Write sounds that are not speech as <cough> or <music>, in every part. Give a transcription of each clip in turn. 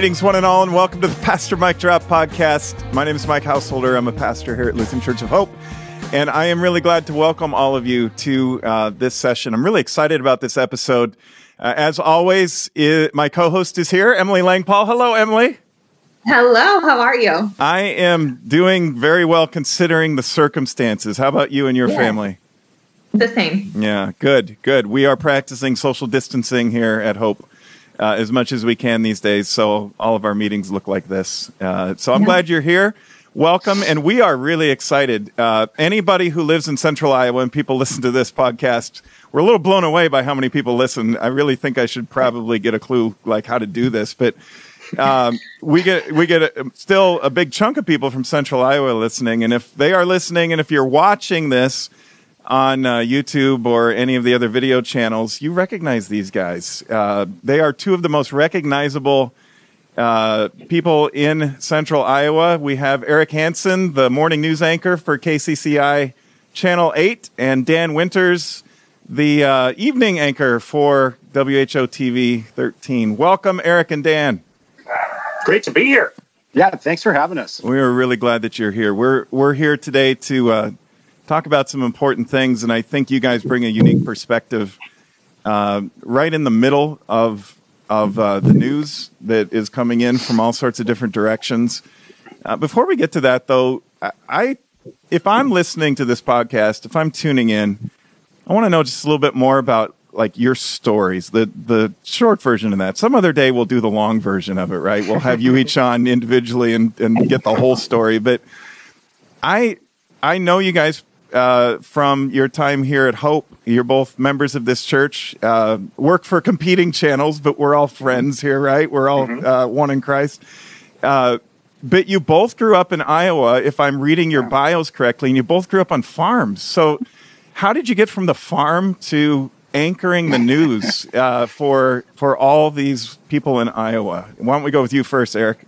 Greetings, one and all, and welcome to the Pastor Mike Drop podcast. My name is Mike Householder. I'm a pastor here at Lutheran Church of Hope, and I am really glad to welcome all of you to uh, this session. I'm really excited about this episode. Uh, as always, I- my co-host is here, Emily Langpaul. Hello, Emily. Hello, how are you? I am doing very well considering the circumstances. How about you and your Yeah. family? The same. Yeah, good, good. We are practicing social distancing here at Hope uh, as much as we can these days, so all of our meetings look like this. Uh, so I'm Yeah. glad you're here. Welcome, and we are really excited. Uh, anybody who lives in Central Iowa and people <laughs> listen to this podcast, we're a little blown away by how many people listen. I really think I should probably get a clue like how to do this, but um, we get we get a, still a big chunk of people from Central Iowa listening, and if they are listening, and if you're watching this on uh, YouTube or any of the other video channels, you recognize these guys. Uh, they are two of the most recognizable uh, people in Central Iowa. We have Eric Hansen, the morning news anchor for KCCI Channel 8, and Dan Winters, the uh, evening anchor for WHO TV 13. Welcome, Eric and Dan. Great to be here. Yeah, thanks for having us. We are really glad that you're here. We're we're here today to uh, talk about some important things, and I think you guys bring a unique perspective uh, right in the middle of of uh, the news that is coming in from all sorts of different directions. Uh, before we get to that, though, I, I if I'm listening to this podcast, if I'm tuning in, I want to know just a little bit more about like your stories, the the short version of that. Some other day we'll do the long version of it, right? We'll have you each on individually and, and get the whole story. But I I know you guys uh, from your time here at Hope. You're both members of this church. Uh, work for competing channels, but we're all friends here, right? We're all uh, one in Christ. Uh, but you both grew up in Iowa, if I'm reading your bios correctly, and you both grew up on farms. So, how did you get from the farm to anchoring the news uh, for for all these people in Iowa? Why don't we go with you first, Eric?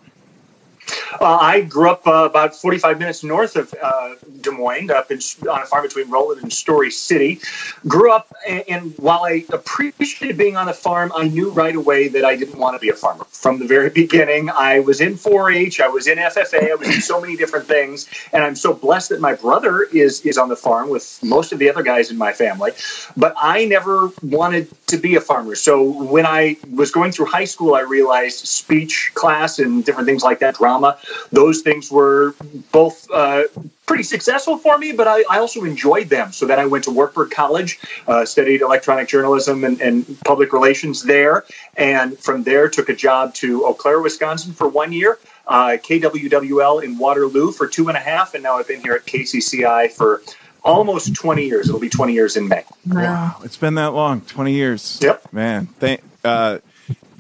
Uh, I grew up uh, about 45 minutes north of uh, Des Moines, up in, on a farm between Roland and Story City. Grew up, and, and while I appreciated being on the farm, I knew right away that I didn't want to be a farmer. From the very beginning, I was in 4-H, I was in FFA, I was in so many different things, and I'm so blessed that my brother is is on the farm with most of the other guys in my family. But I never wanted to be a farmer. So when I was going through high school, I realized speech class and different things like that, drama, those things were both uh, pretty successful for me, but I, I also enjoyed them. So then I went to Wartburg College, uh, studied electronic journalism and, and public relations there, and from there took a job to Eau Claire, Wisconsin for one year. Uh, KWWL in Waterloo for two and a half, and now I've been here at KCCI for almost 20 years. It'll be 20 years in May. Wow. It's been that long, 20 years. Yep. Man, thank, uh,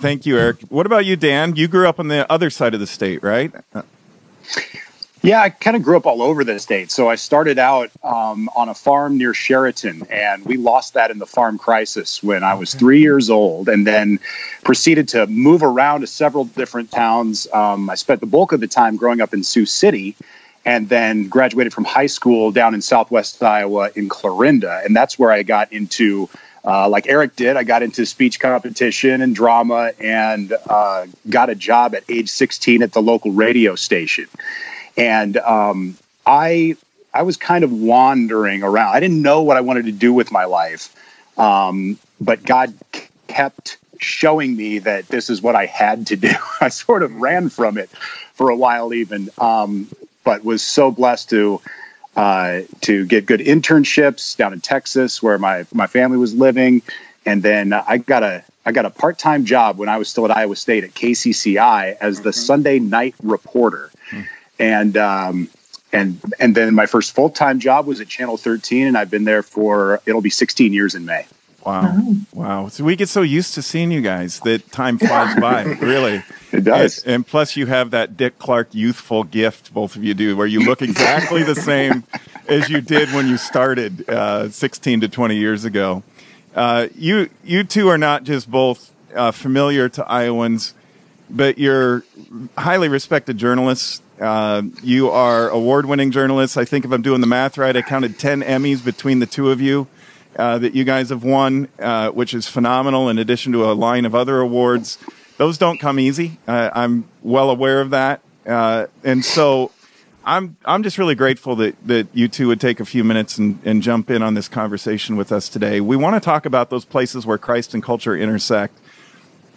thank you, Eric. What about you, Dan? You grew up on the other side of the state, right? Yeah, I kind of grew up all over the state. So I started out um, on a farm near Sheraton, and we lost that in the farm crisis when I was three years old, and then proceeded to move around to several different towns. Um, I spent the bulk of the time growing up in Sioux City, and then graduated from high school down in Southwest Iowa in Clarinda, and that's where I got into. Uh, like Eric did, I got into speech competition and drama and uh, got a job at age 16 at the local radio station. and um, I I was kind of wandering around. I didn't know what I wanted to do with my life, um, but God kept showing me that this is what I had to do. <laughs> I sort of ran from it for a while, even, um, but was so blessed to uh, to get good internships down in Texas, where my my family was living, and then I got a I got a part time job when I was still at Iowa State at KCCI as the Sunday night reporter. And um, and and then my first full time job was at Channel 13, and I've been there for it'll be 16 years in May. Wow. Wow. So we get so used to seeing you guys that time flies by, <laughs> really. It does. And, and plus, you have that Dick Clark youthful gift, both of you do, where you look <laughs> exactly the same as you did when you started uh, 16 to 20 years ago. Uh, you, you two are not just both uh, familiar to Iowans, but you're highly respected journalists. Uh, you are award winning journalists. I think if I'm doing the math right, I counted 10 Emmys between the two of you uh, that you guys have won, uh, which is phenomenal, in addition to a line of other awards. those don't come easy. Uh, I'm well aware of that, uh, and so I'm I'm just really grateful that that you two would take a few minutes and, and jump in on this conversation with us today. We want to talk about those places where Christ and culture intersect,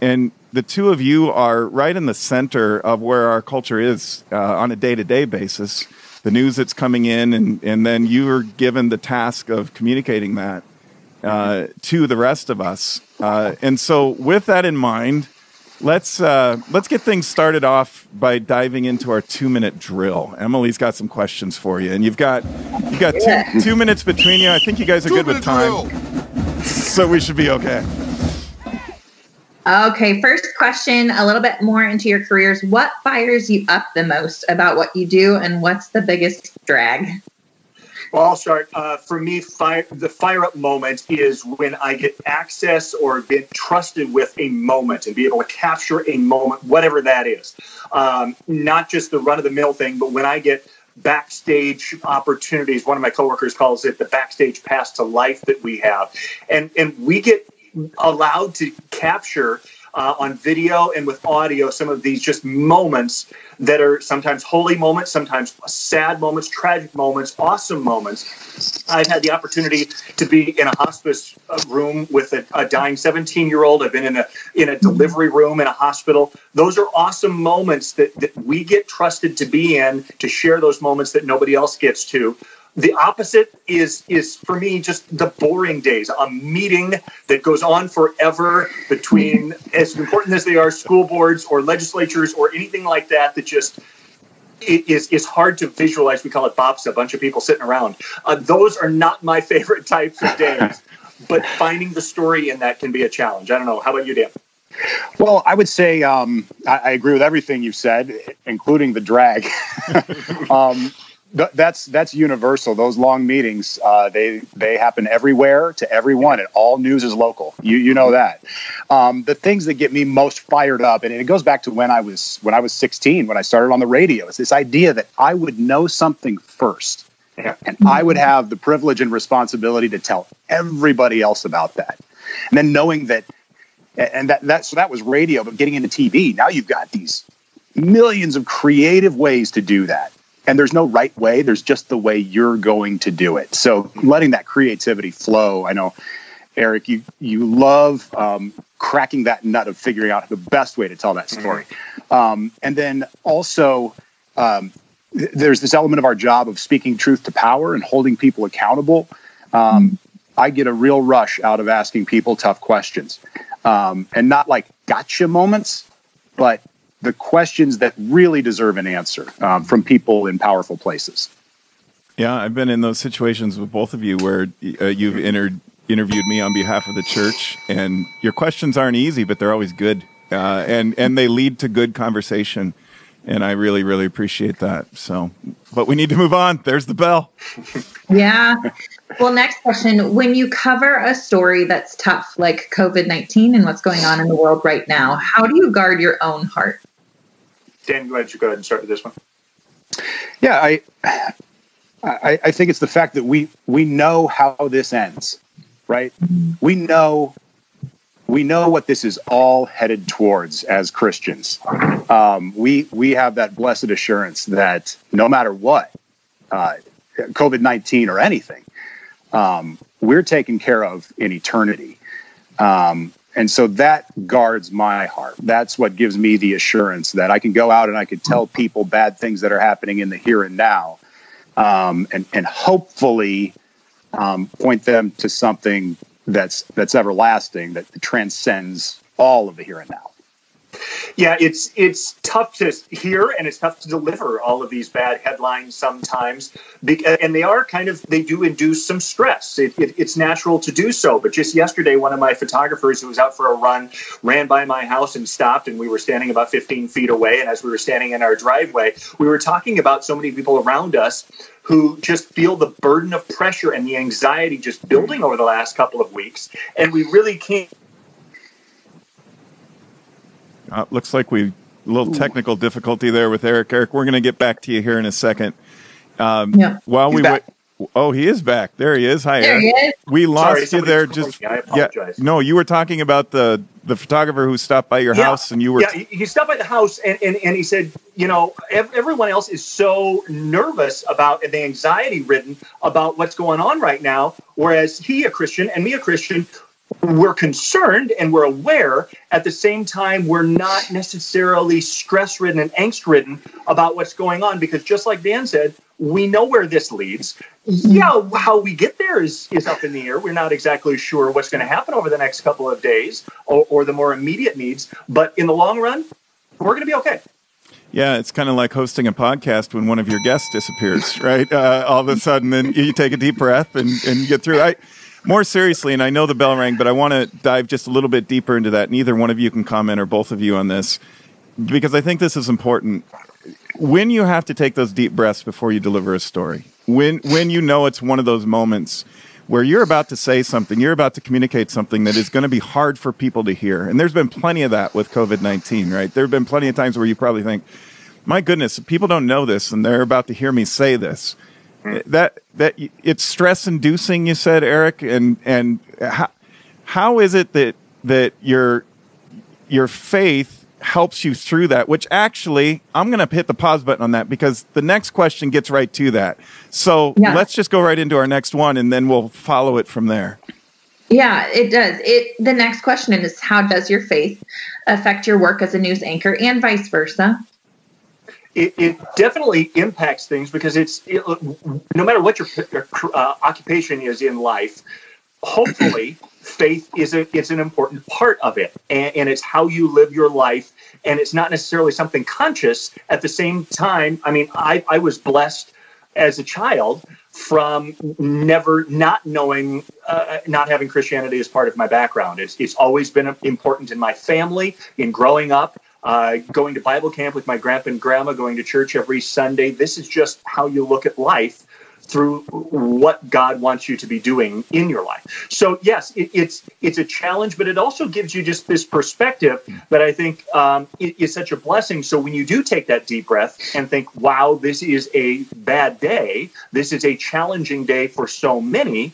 and the two of you are right in the center of where our culture is uh, on a day to day basis. The news that's coming in, and and then you are given the task of communicating that uh, to the rest of us. Uh, and so, with that in mind let's uh, let's get things started off by diving into our two minute drill. Emily's got some questions for you, and you've got you've got two, two minutes between you. I think you guys are good with time, so we should be okay. Okay, first question, a little bit more into your careers. What fires you up the most about what you do, and what's the biggest drag? Well, I'll start. Uh, for me, fire, the fire up moment is when I get access or get trusted with a moment and be able to capture a moment, whatever that is. Um, not just the run of the mill thing, but when I get backstage opportunities. One of my coworkers calls it the backstage pass to life that we have, and and we get allowed to capture uh, on video and with audio some of these just moments that are sometimes holy moments, sometimes sad moments, tragic moments, awesome moments. I've had the opportunity to be in a hospice uh, room with a, a dying 17 year old. I've been in a in a delivery room in a hospital. Those are awesome moments that, that we get trusted to be in to share those moments that nobody else gets to. The opposite is is for me just the boring days. A meeting that goes on forever between <laughs> as important as they are school boards or legislatures or anything like that that just it is is hard to visualize. We call it bops, a bunch of people sitting around. Uh, those are not my <laughs> favorite types of days. <laughs> but finding the story in that can be a challenge. I don't know. How about you, Dan? Well, I would say um, I, I, agree with everything you've said, including the drag. um, that's that's universal. Those long meetings, uh, they they happen everywhere to everyone, and all news is local. You you know that. Um, the things that get me most fired up, and it goes back to when I was when I was 16, when I started on the radio. It's this idea that I would know something first, yeah. and I would have the privilege and responsibility to tell everybody else about that, and then knowing that, and that that so that was radio, but getting into TV. Now you've got these millions of creative ways to do that and there's no right way there's just the way you're going to do it. So letting that creativity flow i know eric you you love um, cracking that nut of figuring out the best way to tell that story. Um, and then also um, th- there's this element of our job of speaking truth to power and holding people accountable. Um, i get a real rush out of asking people tough questions. Um, and not like gotcha moments but the questions that really deserve an answer um, from people in powerful places. Yeah, I've been in those situations with both of you where uh, you've inter- interviewed me on behalf of the church, and your questions aren't easy, but they're always good, uh, and and they lead to good conversation, and I really really appreciate that. So, but we need to move on. There's the bell. Yeah. Well, next question. When you cover a story that's tough, like COVID 19 and what's going on in the world right now, how do you guard your own heart? Dan, why don't you go ahead and start with this one? Yeah, I, I, I think it's the fact that we we know how this ends, right? Mm-hmm. We know we know what this is all headed towards as Christians. Um, we we have that blessed assurance that no matter what, uh, COVID nineteen or anything, um, we're taken care of in eternity. Um, and so that guards my heart. That's what gives me the assurance that I can go out and I can tell people bad things that are happening in the here and now, um, and and hopefully um, point them to something that's that's everlasting that transcends all of the here and now. Yeah, it's it's tough to hear and it's tough to deliver all of these bad headlines sometimes, and they are kind of they do induce some stress. It, it, it's natural to do so. But just yesterday, one of my photographers who was out for a run ran by my house and stopped, and we were standing about 15 feet away. And as we were standing in our driveway, we were talking about so many people around us who just feel the burden of pressure and the anxiety just building over the last couple of weeks, and we really can't uh, looks like we a little technical difficulty there with Eric. Eric, we're going to get back to you here in a second. Um, yeah. While we wait, Oh, he is back. There he is. Hi, There Eric. he is. We lost Sorry, you there. Just me. I yeah. No, you were talking about the the photographer who stopped by your Yeah. house, and you were yeah, he, he stopped by the house and, and, and he said, you know, ev- everyone else is so nervous about and the anxiety ridden about what's going on right now. Whereas he, a Christian, and me, a Christian, we're concerned and we're aware. At the same time, we're not necessarily stress ridden and angst ridden about what's going on because just like Dan said, we know where this leads. Yeah, how we get there is, is up in the air. We're not exactly sure what's going to happen over the next couple of days or, or the more immediate needs. But in the long run, we're going to be okay. Yeah, it's kind of like hosting a podcast when one of your guests disappears, right? Uh, all of a sudden, then you take a deep breath and, and you get through. I, more seriously, and I know the bell rang, but I want to dive just a little bit deeper into that. Neither one of you can comment, or both of you, on this, because I think this is important. When you have to take those deep breaths before you deliver a story, when when you know it's one of those moments where you're about to say something, you're about to communicate something that is going to be hard for people to hear. And there's been plenty of that with COVID 19, right? There have been plenty of times where you probably think, my goodness, people don't know this and they're about to hear me say this. That, that it's stress inducing, you said, Eric. And, and how, how is it that, that your, your faith helps you through that, which actually I'm going to hit the pause button on that because the next question gets right to that. So Yeah. let's just go right into our next one and then we'll follow it from there. Yeah, it does. It the next question is how does your faith affect your work as a news anchor and vice versa? It, it definitely impacts things because it's it, no matter what your uh, occupation is in life. Hopefully, <clears throat> faith is a it's an important part of it, and, and it's how you live your life. And it's not necessarily something conscious. At the same time, I mean, I, I was blessed as a child from never not knowing, uh, not having Christianity as part of my background. It's, it's always been important in my family, in growing up, uh, going to Bible camp with my grandpa and grandma, going to church every Sunday. This is just how you look at life through what God wants you to be doing in your life. So yes, it, it's it's a challenge, but it also gives you just this perspective that I think um, is such a blessing. So when you do take that deep breath and think, "Wow, this is a bad day. This is a challenging day for so many,"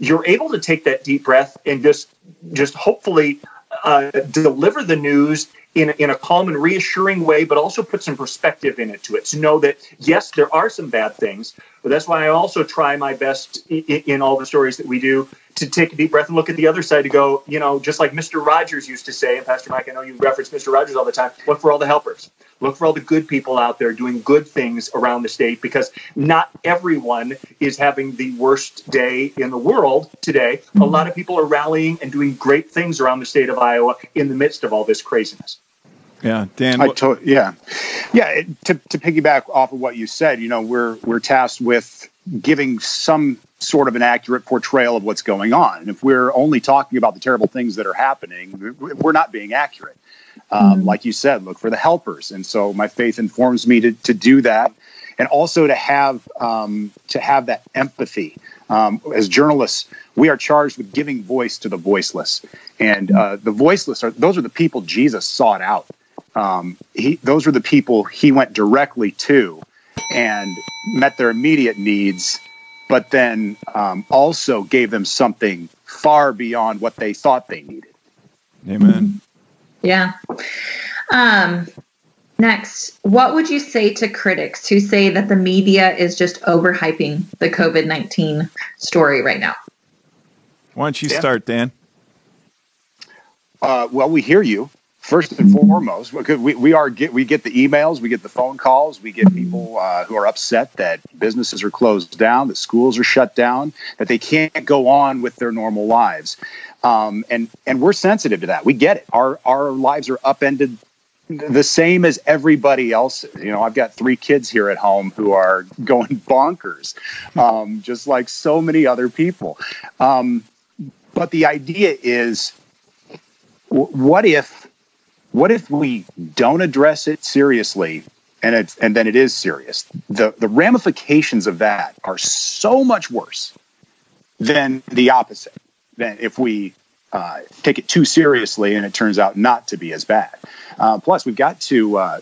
you're able to take that deep breath and just just hopefully uh, deliver the news in, in a calm and reassuring way, but also put some perspective in it to it to know that yes, there are some bad things, but that's why I also try my best in, in all the stories that we do to take a deep breath and look at the other side to go, you know, just like Mr. Rogers used to say, and Pastor Mike, I know you reference Mr. Rogers all the time. Look for all the helpers. Look for all the good people out there doing good things around the state because not everyone is having the worst day in the world today. A lot of people are rallying and doing great things around the state of Iowa in the midst of all this craziness. Yeah, Dan. I to- yeah, yeah. It, to to piggyback off of what you said, you know, we're we're tasked with giving some sort of an accurate portrayal of what's going on. And if we're only talking about the terrible things that are happening, we- we're not being accurate. Um, Like you said, look for the helpers. And so my faith informs me to to do that, and also to have um, to have that empathy. Um, as journalists, we are charged with giving voice to the voiceless, and uh, the voiceless are those are the people Jesus sought out um, he, those were the people he went directly to and met their immediate needs, but then um, also gave them something far beyond what they thought they needed. Amen. Yeah. Um, next, what would you say to critics who say that the media is just overhyping the COVID 19 story right now? Why don't you Dan? start, Dan? Uh, well, we hear you first and foremost. We, we are get we get the emails, we get the phone calls, we get people uh, who are upset that businesses are closed down, that schools are shut down, that they can't go on with their normal lives, um, and and we're sensitive to that. We get it. Our our lives are upended the same as everybody else. You know, I've got three kids here at home who are going <laughs> bonkers, um, just like so many other people. Um, but the idea is, what if, what if we don't address it seriously, and it, and then it is serious? The the ramifications of that are so much worse than the opposite. Than if we uh, take it too seriously and it turns out not to be as bad. Uh, plus, we've got to. Uh,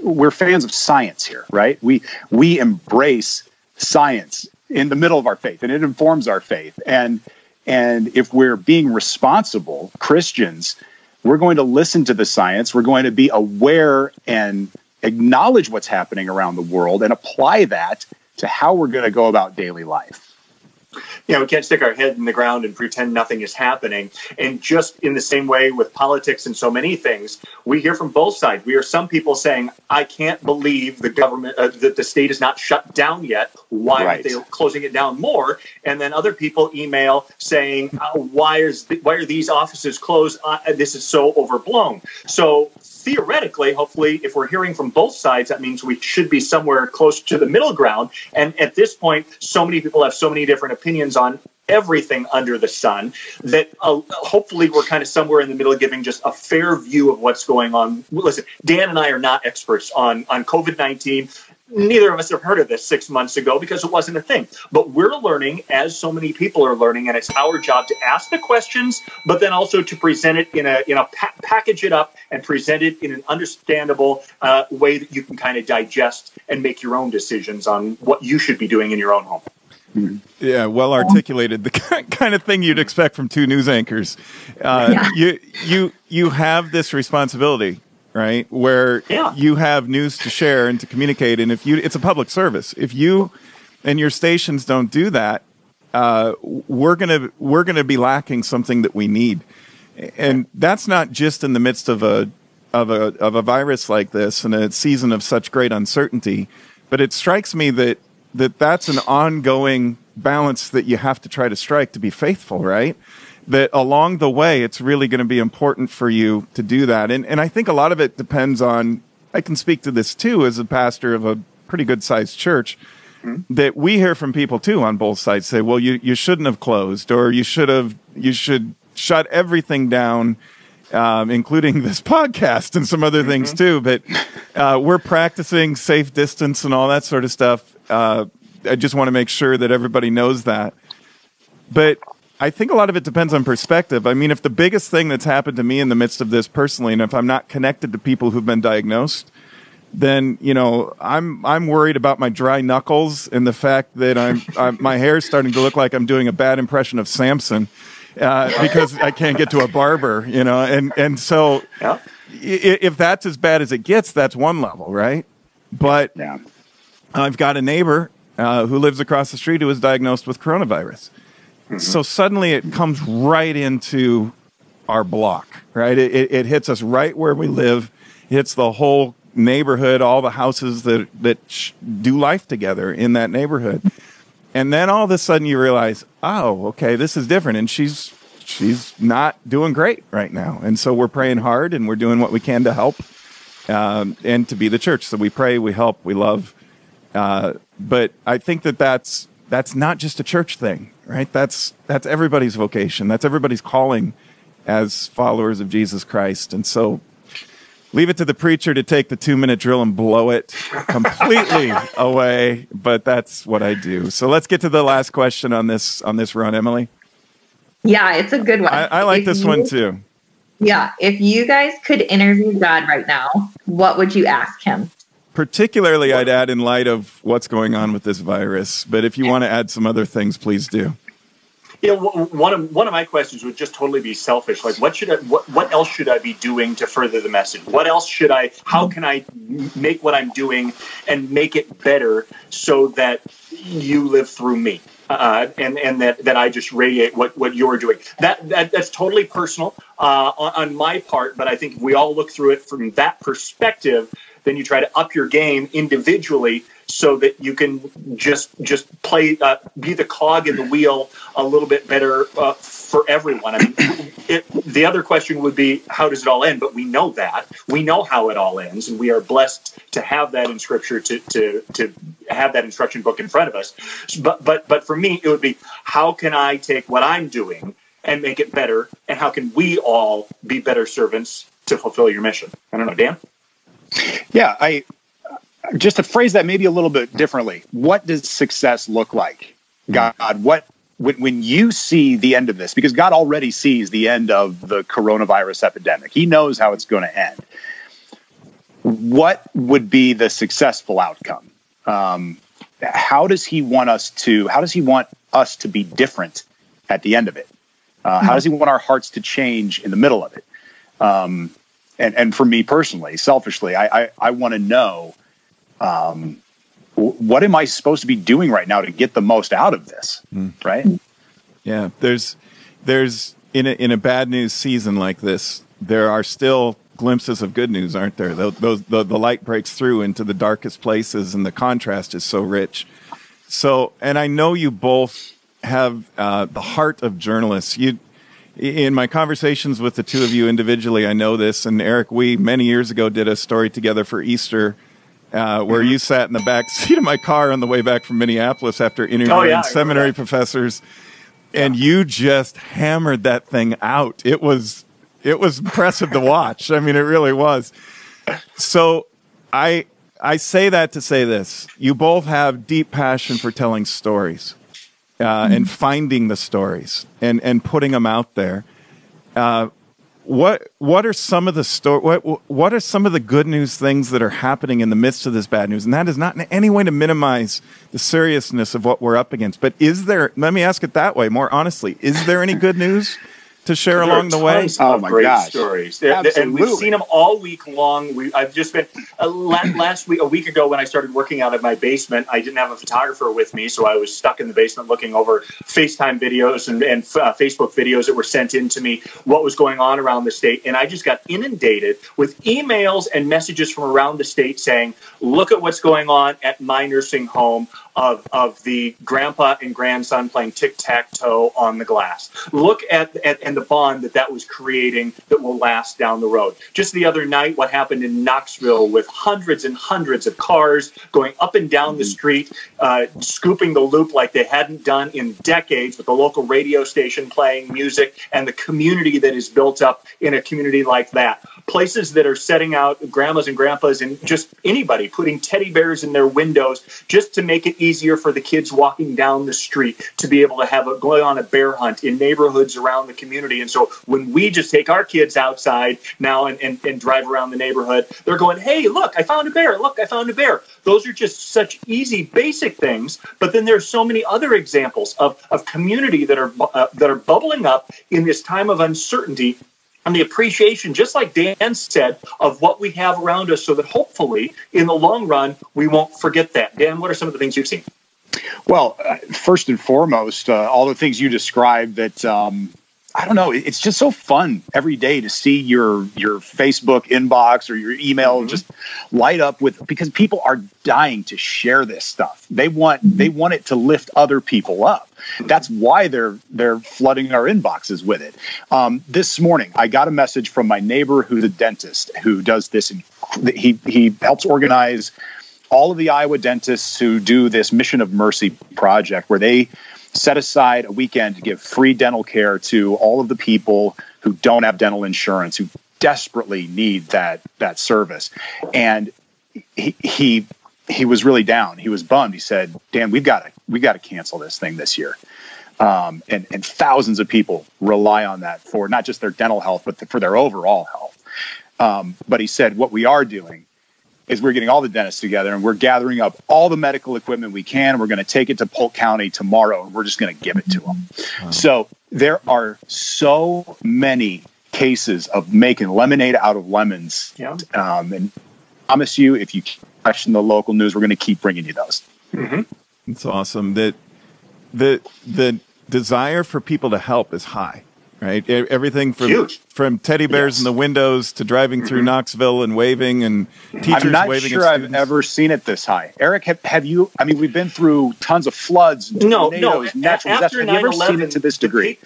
we're fans of science here, right? We we embrace science in the middle of our faith and it informs our faith. And and if we're being responsible Christians, we're going to listen to the science. We're going to be aware and acknowledge what's happening around the world and apply that to how we're going to go about daily life you know, we can't stick our head in the ground and pretend nothing is happening. And just in the same way with politics and so many things, we hear from both sides. We hear some people saying, "I can't believe the government uh, that the state is not shut down yet. Why right. aren't they closing it down more?" And then other people email saying, uh, "Why is the, why are these offices closed? Uh, this is so overblown." So theoretically, hopefully, if we're hearing from both sides, that means we should be somewhere close to the middle ground. And at this point, so many people have so many different opinions on everything under the sun that uh, hopefully we're kind of somewhere in the middle giving just a fair view of what's going on listen dan and i are not experts on on covid-19 neither of us have heard of this six months ago because it wasn't a thing. But we're learning as so many people are learning, and it's our job to ask the questions, but then also to present it in a in a pa- package it up and present it in an understandable uh, way that you can kind of digest and make your own decisions on what you should be doing in your own home. Yeah, well articulated. The kind of thing you'd expect from two news anchors. Uh, yeah. You you you have this responsibility right? Where yeah. you have news to share and to communicate, and if you, it's a public service. If you and your stations don't do that, uh, we're gonna we're gonna be lacking something that we need, and that's not just in the midst of a of a of a virus like this and a season of such great uncertainty, but it strikes me that that that's an ongoing balance that you have to try to strike to be faithful, right? That along the way, it's really going to be important for you to do that. And, and I think a lot of it depends on, I can speak to this too as a pastor of a pretty good sized church, mm-hmm. that we hear from people too on both sides say, well, you, you shouldn't have closed or you should have, you should shut everything down. Um, including <laughs> this podcast and some other mm-hmm. things too. But uh, we're practicing safe distance and all that sort of stuff. Uh, I just want to make sure that everybody knows that. But I think a lot of it depends on perspective. I mean, if the biggest thing that's happened to me in the midst of this personally, and if I'm not connected to people who've been diagnosed, then you know I'm I'm worried about my dry knuckles and the fact that I'm, <laughs> I'm my hair's starting to look like I'm doing a bad impression of Samson uh, because I can't get to a barber, you know, and and so yeah. if that's as bad as it gets, that's one level, right? But yeah. I've got a neighbor uh, who lives across the street who was diagnosed with coronavirus. Mm-hmm. So suddenly it comes right into our block, right? It, it, it, hits us right where we live, hits the whole neighborhood, all the houses that, that sh- do life together in that neighborhood. And then all of a sudden you realize, oh, okay, this is different. And she's, she's not doing great right now. And so we're praying hard and we're doing what we can to help um, and to be the church. So we pray, we help, we love. Uh, but I think that that's, that's not just a church thing right? That's that's everybody's vocation. That's everybody's calling as followers of Jesus Christ. And so leave it to the preacher to take the 2-minute drill and blow it completely <laughs> away, but that's what I do. So let's get to the last question on this on this run, Emily. Yeah, it's a good one. I, I like if this you, one too. Yeah, if you guys could interview God right now, what would you ask him? Particularly, I'd add in light of what's going on with this virus. But if you want to add some other things, please do. Yeah, one of one of my questions would just totally be selfish. Like, what should I, what what else should I be doing to further the message? What else should I? How can I make what I'm doing and make it better so that you live through me? Uh, and and that, that I just radiate what, what you're doing. That, that that's totally personal uh, on, on, my part, but I think if we all look through it from that perspective, then you try to up your game individually so that you can just just play uh, be the cog in the wheel a little bit better uh, for everyone. I mean, it, the other question would be how does it all end? But we know that we know how it all ends, and we are blessed to have that in Scripture to to to have that instruction book in front of us. But but but for me, it would be how can I take what I'm doing and make it better, and how can we all be better servants to fulfill your mission? I don't know, Dan. Yeah, I just to phrase that maybe a little bit differently. What does success look like? God, what when, when you see the end of this, because God already sees the end of the coronavirus epidemic, He knows how it's going to end. What would be the successful outcome? Um, how does he want us to? How does he want us to be different at the end of it? Uh, mm-hmm. How does he want our hearts to change in the middle of it? Um, and and for me personally, selfishly, I I, I want to know. Um, what am I supposed to be doing right now to get the most out of this? Mm. Right? Yeah, there's there's in a, in a bad news season like this, there are still glimpses of good news, aren't there? The, those, the, the light breaks through into the darkest places, and the contrast is so rich. So, and I know you both have uh, the heart of journalists. You, in my conversations with the two of you individually, I know this. And Eric, we many years ago did a story together for Easter. Uh, where you sat in the back <laughs> seat of my car on the way back from Minneapolis after interviewing oh, yeah, seminary professors, yeah. and you just hammered that thing out. It was it was impressive to watch. I mean, it really was. So I I say that to say this: you both have deep passion for telling stories uh, and finding the stories and and putting them out there. Uh, what what are some of the sto- what what are some of the good news things that are happening in the midst of this bad news? And that is not in any way to minimize the seriousness of what we're up against. But is there? Let me ask it that way, more honestly: Is there any good news? To share there along the way? Oh my great gosh. stories, Absolutely. and we've seen them all week long. We, I've just been uh, last week, a week ago, when I started working out of my basement. I didn't have a photographer with me, so I was stuck in the basement looking over FaceTime videos and, and uh, Facebook videos that were sent in to me. What was going on around the state, and I just got inundated with emails and messages from around the state saying, "Look at what's going on at my nursing home." Of, of the grandpa and grandson playing tic tac toe on the glass. Look at, at and the bond that that was creating that will last down the road. Just the other night, what happened in Knoxville with hundreds and hundreds of cars going up and down the street, uh, scooping the loop like they hadn't done in decades, with the local radio station playing music and the community that is built up in a community like that. Places that are setting out grandmas and grandpas and just anybody putting teddy bears in their windows just to make it easier for the kids walking down the street to be able to have a go on a bear hunt in neighborhoods around the community. And so when we just take our kids outside now and, and, and drive around the neighborhood, they're going, Hey, look, I found a bear. Look, I found a bear. Those are just such easy, basic things. But then there's so many other examples of, of community that are uh, that are bubbling up in this time of uncertainty and the appreciation, just like Dan said, of what we have around us so that hopefully in the long run, we won't forget that. Dan, what are some of the things you've seen? Well, uh, first and foremost, uh, all the things you described that um, I don't know. It's just so fun every day to see your your Facebook inbox or your email mm-hmm. just light up with because people are dying to share this stuff. They want they want it to lift other people up. That's why they're they're flooding our inboxes with it. Um, this morning, I got a message from my neighbor who's a dentist who does this. he he helps organize all of the Iowa dentists who do this Mission of Mercy project, where they set aside a weekend to give free dental care to all of the people who don't have dental insurance, who desperately need that that service. And he he he was really down. He was bummed. He said, "Dan, we've got to we got to cancel this thing this year." Um, and and thousands of people rely on that for not just their dental health, but for their overall health. Um, but he said, what we are doing is we're getting all the dentists together and we're gathering up all the medical equipment we can. We're going to take it to Polk County tomorrow and we're just going to give it to them. Wow. So there are so many cases of making lemonade out of lemons. Yeah. Um, and I promise you, if you question the local news, we're going to keep bringing you those. Mm-hmm. It's awesome that the the desire for people to help is high right? Everything from Huge. from teddy bears yes. in the windows to driving mm-hmm. through Knoxville and waving and teachers I'm not waving. Sure, I've ever seen it this high. Eric, have, have, you? I mean, we've been through tons of floods, no, no, natural disasters. Have you ever seen it to this degree?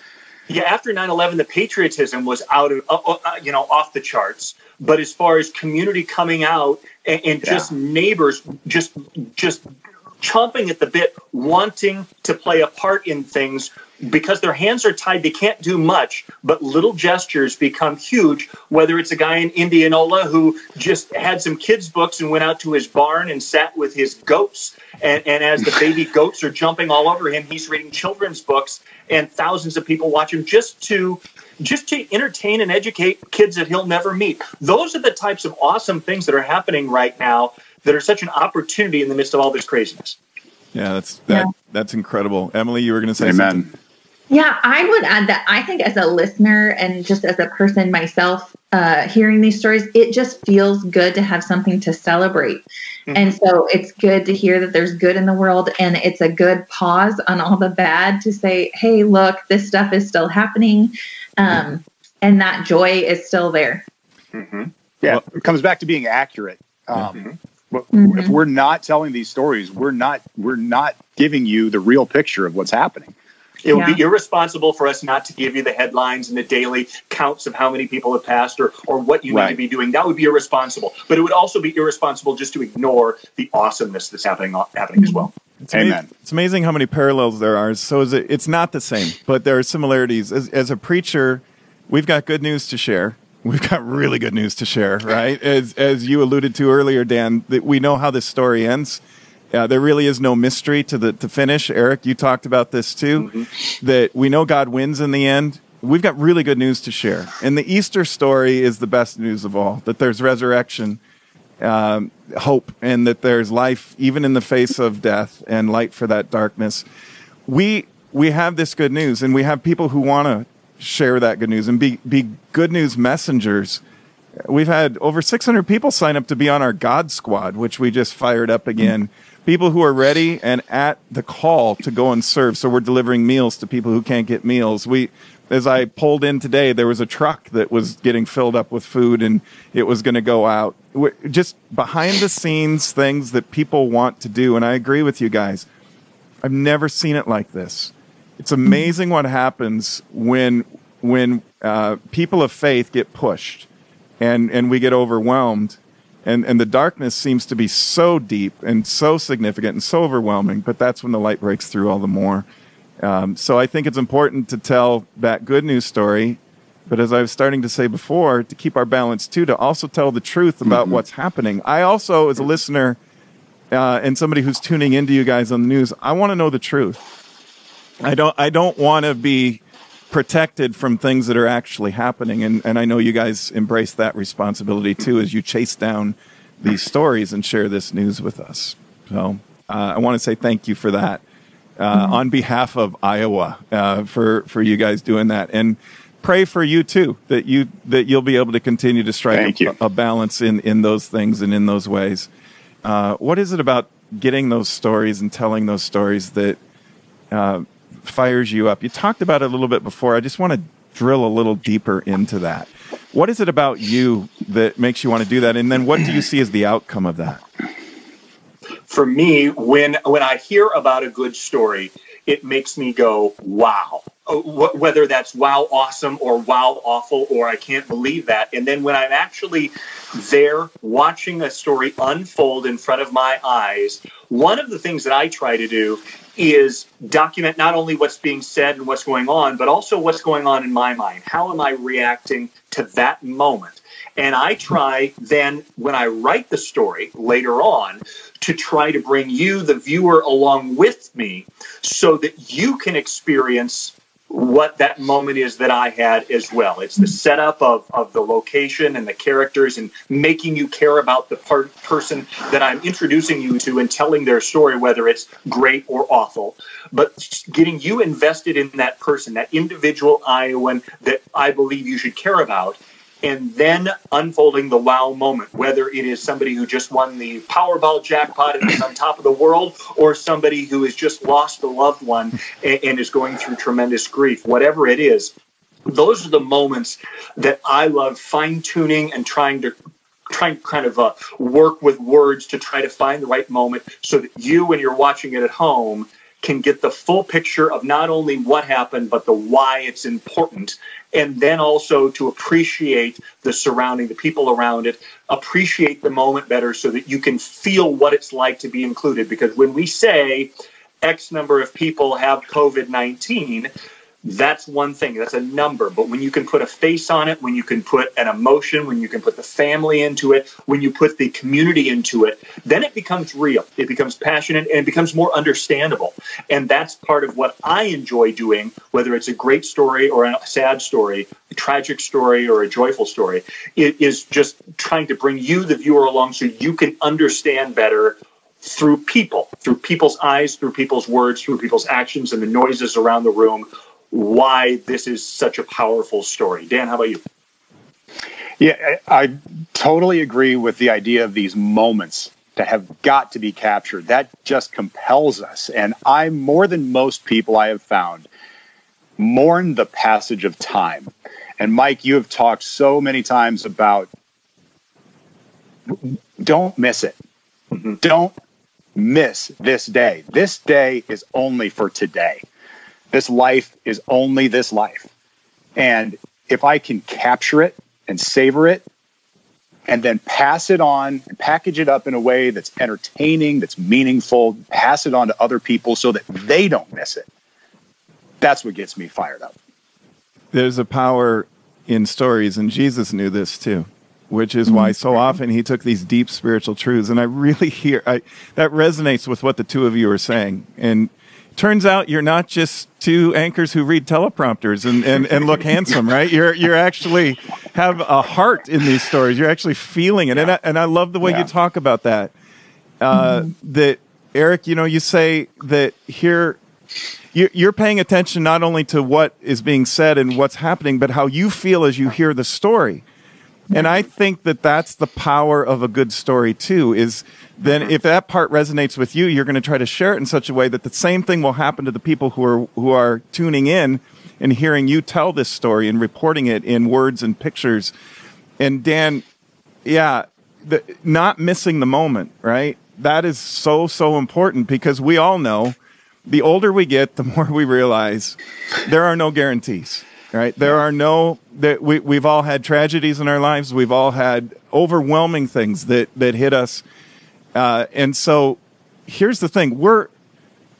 yeah, after 9/11, the patriotism was out of uh, uh, you know off the charts. But as far as community coming out and, and yeah. just neighbors, just just chomping at the bit, wanting to play a part in things because their hands are tied, they can't do much, but little gestures become huge. Whether it's a guy in Indianola who just had some kids' books and went out to his barn and sat with his goats, and, and as the baby <laughs> goats are jumping all over him, he's reading children's books, and thousands of people watch him just to just to entertain and educate kids that he'll never meet. Those are the types of awesome things that are happening right now that are such an opportunity in the midst of all this craziness. Yeah, that's that, yeah. that's incredible. Emily, you were going to say Amen. something. Yeah, I would add that I think as a listener and just as a person myself, uh, hearing these stories, it just feels good to have something to celebrate. Mm-hmm. And so it's good to hear that there's good in the world and it's a good pause on all the bad to say, hey, look, this stuff is still happening. Um, and that joy is still there. Mm-hmm. Yeah, well, it comes back to being accurate. Um, mm-hmm. If we're not telling these stories, we're not we're not giving you the real picture of what's happening. It would yeah. be irresponsible for us not to give you the headlines and the daily counts of how many people have passed or, or what you right. need to be doing. That would be irresponsible. But it would also be irresponsible just to ignore the awesomeness that's happening uh, happening as well. It's Amen. Amazing, it's amazing how many parallels there are. So it, it's not the same, but there are similarities. As, as a preacher, we've got good news to share. We've got really good news to share, right? As as you alluded to earlier, Dan, that we know how this story ends uh, there really is no mystery to the to finish. Eric, you talked about this too. Mm-hmm. That we know God wins in the end. We've got really good news to share, and the Easter story is the best news of all. That there's resurrection, um, hope, and that there's life even in the face of death, and light for that darkness. We we have this good news, and we have people who want to share that good news and be be good news messengers We've had over 600 people sign up to be on our God Squad, which we just fired up again people who are ready and at the call to go and serve. So we're delivering meals to people who can't get meals. We, as I pulled in today, there was a truck that was getting filled up with food and it was going to go out. Just behind the scenes things that people want to do. And I agree with you guys. I've never seen it like this. It's amazing what happens when when uh, people of faith get pushed and and we get overwhelmed and and the darkness seems to be so deep and so significant and so overwhelming but that's when the light breaks through all the more. Um, so i think it's important to tell that good news story but as i was starting to say before to keep our balance too to also tell the truth about mm-hmm. what's happening. I also as a listener uh, and somebody who's tuning into you guys on the news i want to know the truth. I don't i don't want to be protected from things that are actually happening. And, and I know you guys embrace that responsibility too as you chase down these stories and share this news with us. So uh, I want to say thank you for that uh, mm-hmm. on behalf of Iowa uh, for for you guys doing that and pray for you too that you that you'll be able to continue to strike a, a, balance in in those things and in those ways. Uh, what is it about getting those stories and telling those stories that uh, fires you up? You talked about it a little bit before. I just want to drill a little deeper into that. What is it about you that makes you want to do that? And then what do you see as the outcome of that? For me, when when I hear about a good story, it makes me go, wow. Uh, whether that's wow, awesome, or wow, awful, or I can't believe that. And then when I'm actually there watching a story unfold in front of my eyes, one of the things that I try to do is document not only what's being said and what's going on, but also what's going on in my mind. How am I reacting to that moment? And I try then, when I write the story later on, to try to bring you, the viewer, along with me so that you can experience what that moment is that I had as well. It's the setup of, of the location and the characters and making you care about the part, person that I'm introducing you to and telling their story, whether it's great or awful. But getting you invested in that person, that individual Iowan that I believe you should care about, and then unfolding the wow moment, whether it is somebody who just won the Powerball jackpot and is on top of the world, or somebody who has just lost a loved one and, and is going through tremendous grief, whatever it is. Those are the moments that I love fine tuning and trying to trying to kind of uh, work with words to try to find the right moment so that you, when you're watching it at home, can get the full picture of not only what happened, but the why it's important. And then also to appreciate the surrounding, the people around it, appreciate the moment better so that you can feel what it's like to be included. Because when we say X number of people have COVID 19, that's one thing. That's a number. But when you can put a face on it when you can put an emotion when you can put the family into it when you put the community into it then it becomes real. It becomes passionate and it becomes more understandable. And that's part of what i enjoy doing whether it's a great story or a sad story a tragic story or a joyful story. It is just trying to bring you the viewer along so you can understand better through people, through people's eyes, through people's words, through people's actions, and the noises around the room, why this is such a powerful story. Dan, how about you? Yeah, I totally agree with the idea of these moments that have got to be captured. That just compels us. And I, more than most people I have found, mourn the passage of time. And Mike, you have talked so many times about don't miss it. Mm-hmm. Don't miss this day. This day is only for today. This life is only this life. And if I can capture it and savor it and then pass it on and package it up in a way that's entertaining, that's meaningful, pass it on to other people so that they don't miss it. That's what gets me fired up. There's a power in stories, and Jesus knew this too, which is why so mm-hmm. often he took these deep spiritual truths. And I really hear I, that resonates with what the two of you are saying. And turns out you're not just two anchors who read teleprompters and, and, and look handsome, right? You're you're actually have a heart in these stories. You're actually feeling it, and I, and I love the way yeah. you talk about that. Uh, mm-hmm. That Eric, you know, you say that here you're paying attention not only to what is being said and what's happening, but how you feel as you hear the story. And I think that that's the power of a good story too. Is then if that part resonates with you, you're going to try to share it in such a way that the same thing will happen to the people who are who are tuning in and hearing you tell this story and reporting it in words and pictures. And Dan, yeah, the, not missing the moment, right? That is so so important because we all know the older we get, the more we realize there are no guarantees. Right? There are no that we we've all had tragedies in our lives. We've all had overwhelming things that that hit us uh, and so here's the thing we're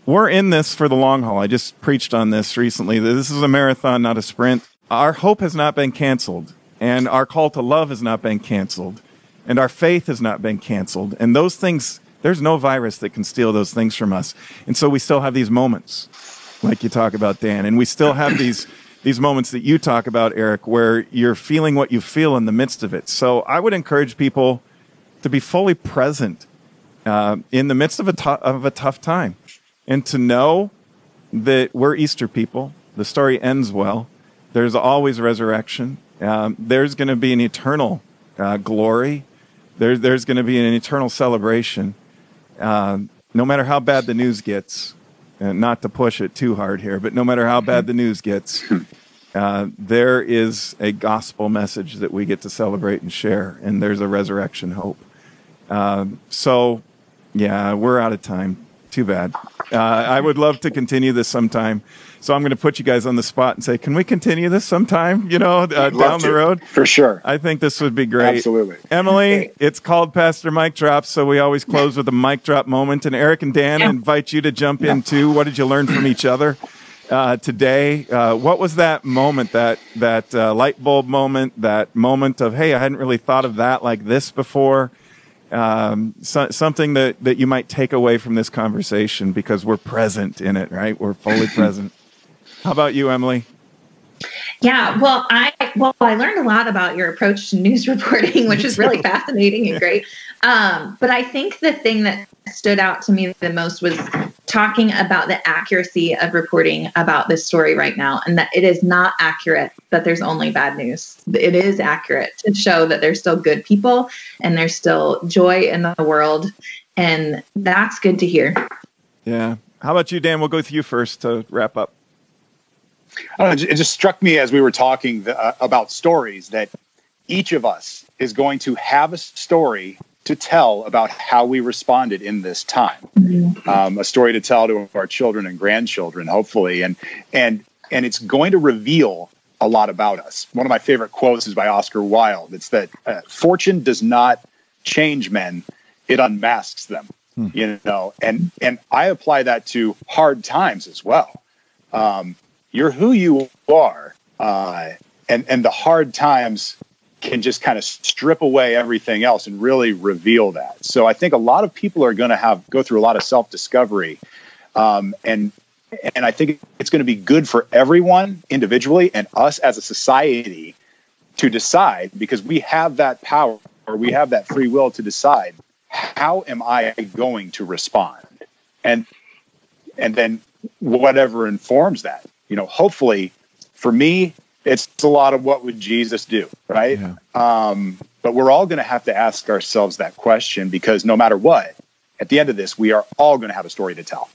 we're in this for the long haul. I just preached on this recently. This is a marathon, not a sprint. Our hope has not been canceled, and our call to love has not been canceled, and our faith has not been canceled. And those things, there's no virus that can steal those things from us. And so we still have these moments, like you talk about, Dan, and we still have these these moments that you talk about, Eric, where you're feeling what you feel in the midst of it. So I would encourage people to be fully present uh, in the midst of a, t- of a tough time. And to know that we're Easter people, the story ends well. There's always resurrection. Um, there's going to be an eternal uh, glory. There, there's going to be an eternal celebration. Uh, no matter how bad the news gets, and not to push it too hard here, but no matter how bad the news gets, uh, there is a gospel message that we get to celebrate and share, and there's a resurrection hope. Um, so yeah, we're out of time. Too bad. Uh, I would love to continue this sometime. So I'm going to put you guys on the spot and say, can we continue this sometime? You know, uh, down the road for sure. I think this would be great. Absolutely, Emily. It's called Pastor Mike Drops, so we always close with a mic drop moment. And Eric and Dan yeah. invite you to jump yeah. in too. What did you learn from each other uh, today? Uh, what was that moment? That that uh, light bulb moment? That moment of hey, I hadn't really thought of that like this before um, so, something that, that you might take away from this conversation because we're present in it, right? We're fully <laughs> present. How about you, Emily? Yeah, well, I well, I learned a lot about your approach to news <laughs> reporting, which is really <laughs> fascinating and great. Um, but I think the thing that stood out to me the most was talking about the accuracy of reporting about this story right now, and that it is not accurate that there's only bad news. It is accurate to show that there's still good people and there's still joy in the world, and that's good to hear. Yeah. How about you, Dan? We'll go with you first to wrap up. I don't Know, it just struck me as we were talking the, uh, about stories that each of us is going to have a story to tell about how we responded in this time. Mm-hmm. Um, a story to tell to our children and grandchildren, hopefully, and and and it's going to reveal a lot about us. One of my favorite quotes is by Oscar Wilde. It's that uh, fortune does not change men; it unmasks them. Hmm. You know, and and I apply that to hard times as well. Um, you're who you are, uh, and and the hard times can just kind of strip away everything else and really reveal that. So I think a lot of people are going to have go through a lot of self discovery, um, and and I think it's going to be good for everyone individually and us as a society to decide because we have that power or we have that free will to decide how am I going to respond? And and then whatever informs that. You know, hopefully for me, it's a lot of what would Jesus do, right? Yeah. Um, but we're all going to have to ask ourselves that question because no matter what, at the end of this, we are all going to have a story to tell.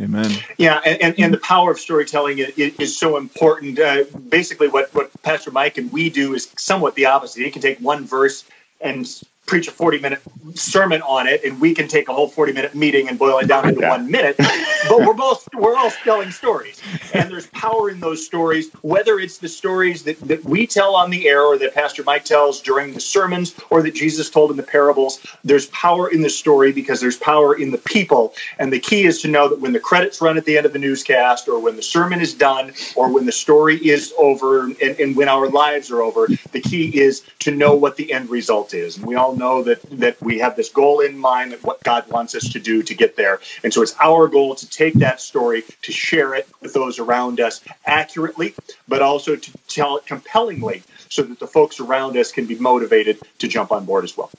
Amen. Yeah, and, and, and, the power of storytelling is, is so important. Uh, basically, what, what Pastor Mike and we do is somewhat the opposite. He can take one verse and preach a 40 minute sermon on it and we can take a whole 40 minute meeting and boil it down into one minute. But we're both we're all telling stories and there's power in those stories whether it's the stories that, that we tell on the air or that pastor mike tells during the sermons or that jesus told in the parables. There's power in the story because there's power in the people. And the key is to know that when the credits run at the end of the newscast or when the sermon is done or when the story is over and, and when our lives are over the key is to know what the end result is. And we all know that that we have this goal in mind of what God wants us to do to get there. And so it's our goal to take that story, to share it with those around us accurately, but also to tell it compellingly so that the folks around us can be motivated to jump on board as well.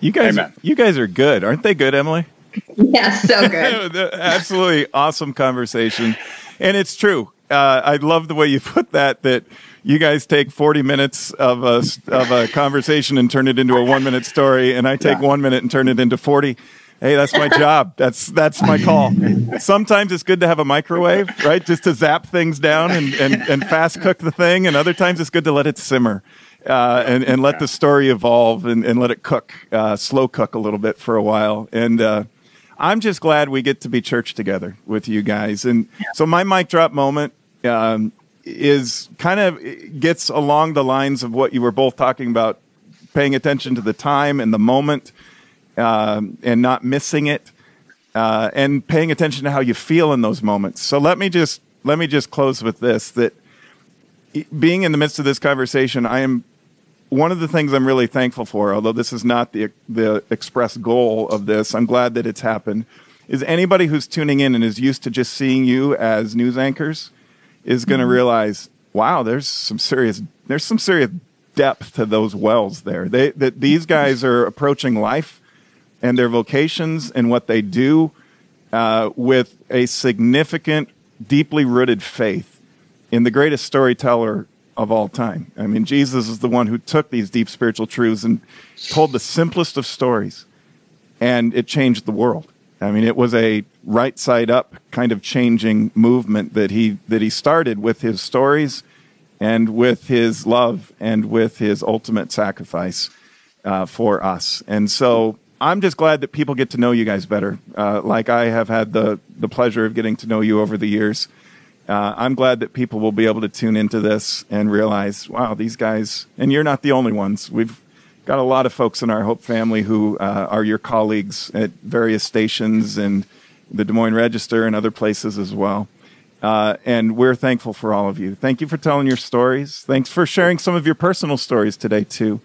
You guys, Amen. you guys are good, aren't they? Good, Emily. Yeah, so good. <laughs> Absolutely awesome conversation, and it's true. Uh, I love the way you put that. That you guys take 40 minutes of a, of a conversation and turn it into a one minute story, and I take yeah. one minute and turn it into 40. Hey, that's my job. That's that's my call. Sometimes it's good to have a microwave, right? Just to zap things down and, and, and fast cook the thing. And other times it's good to let it simmer uh, and, and let the story evolve and, and let it cook, uh, slow cook a little bit for a while. And uh, I'm just glad we get to be church together with you guys. And so my mic drop moment um, is kind of gets along the lines of what you were both talking about, paying attention to the time and the moment, um, and not missing it, uh, and paying attention to how you feel in those moments. So let me just let me just close with this: that being in the midst of this conversation, I am one of the things I'm really thankful for. Although this is not the the express goal of this, I'm glad that it's happened. Is anybody who's tuning in and is used to just seeing you as news anchors? Is going to mm-hmm. realize, wow, there's some serious there's some serious depth to those wells there. They that these guys are approaching life and their vocations and what they do uh, with a significant, deeply rooted faith in the greatest storyteller of all time. I mean, Jesus is the one who took these deep spiritual truths and told the simplest of stories, and it changed the world. I mean, it was a right side up kind of changing movement that he that he started with his stories and with his love and with his ultimate sacrifice uh, for us. And so I'm just glad that people get to know you guys better, uh, like I have had the the pleasure of getting to know you over the years. Uh, I'm glad that people will be able to tune into this and realize, wow, these guys, and you're not the only ones. We've got a lot of folks in our Hope family who uh, are your colleagues at various stations and the Des Moines Register and other places as well. Uh, and we're thankful for all of you. Thank you for telling your stories. Thanks for sharing some of your personal stories today, too.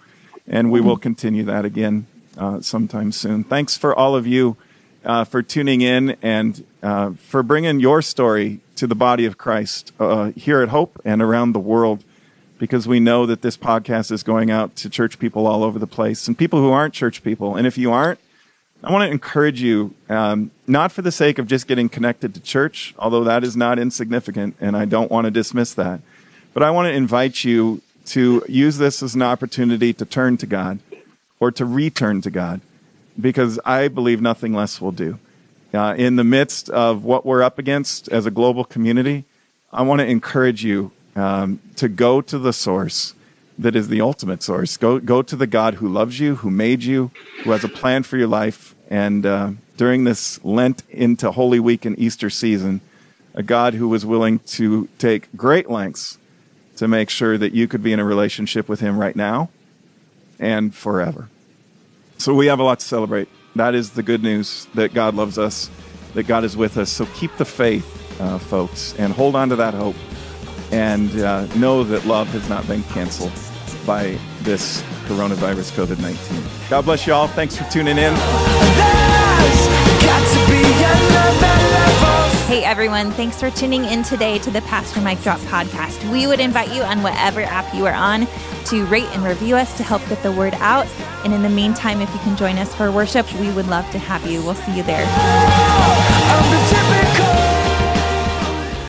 And we will continue that again uh, sometime soon. Thanks for all of you uh, for tuning in and uh, for bringing your story to the body of Christ uh, here at Hope and around the world because we know that this podcast is going out to church people all over the place and people who aren't church people. And if you aren't, I want to encourage you, um, not for the sake of just getting connected to church, although that is not insignificant, and I don't want to dismiss that. But I want to invite you to use this as an opportunity to turn to God or to return to God, because I believe nothing less will do. Uh, in the midst of what we're up against as a global community, I want to encourage you um, to go to the source that is the ultimate source. Go, go to the God who loves you, who made you, who has a plan for your life. And uh, during this Lent into Holy Week and Easter season, a God who was willing to take great lengths to make sure that you could be in a relationship with Him right now and forever. So we have a lot to celebrate. That is the good news that God loves us, that God is with us. So keep the faith, uh, folks, and hold on to that hope and uh, know that love has not been canceled by this coronavirus COVID 19. God bless you all. Thanks for tuning in. Hey everyone, thanks for tuning in today to the Pastor Mike Drop podcast. We would invite you on whatever app you are on to rate and review us to help get the word out. And in the meantime, if you can join us for worship, we would love to have you. We'll see you there.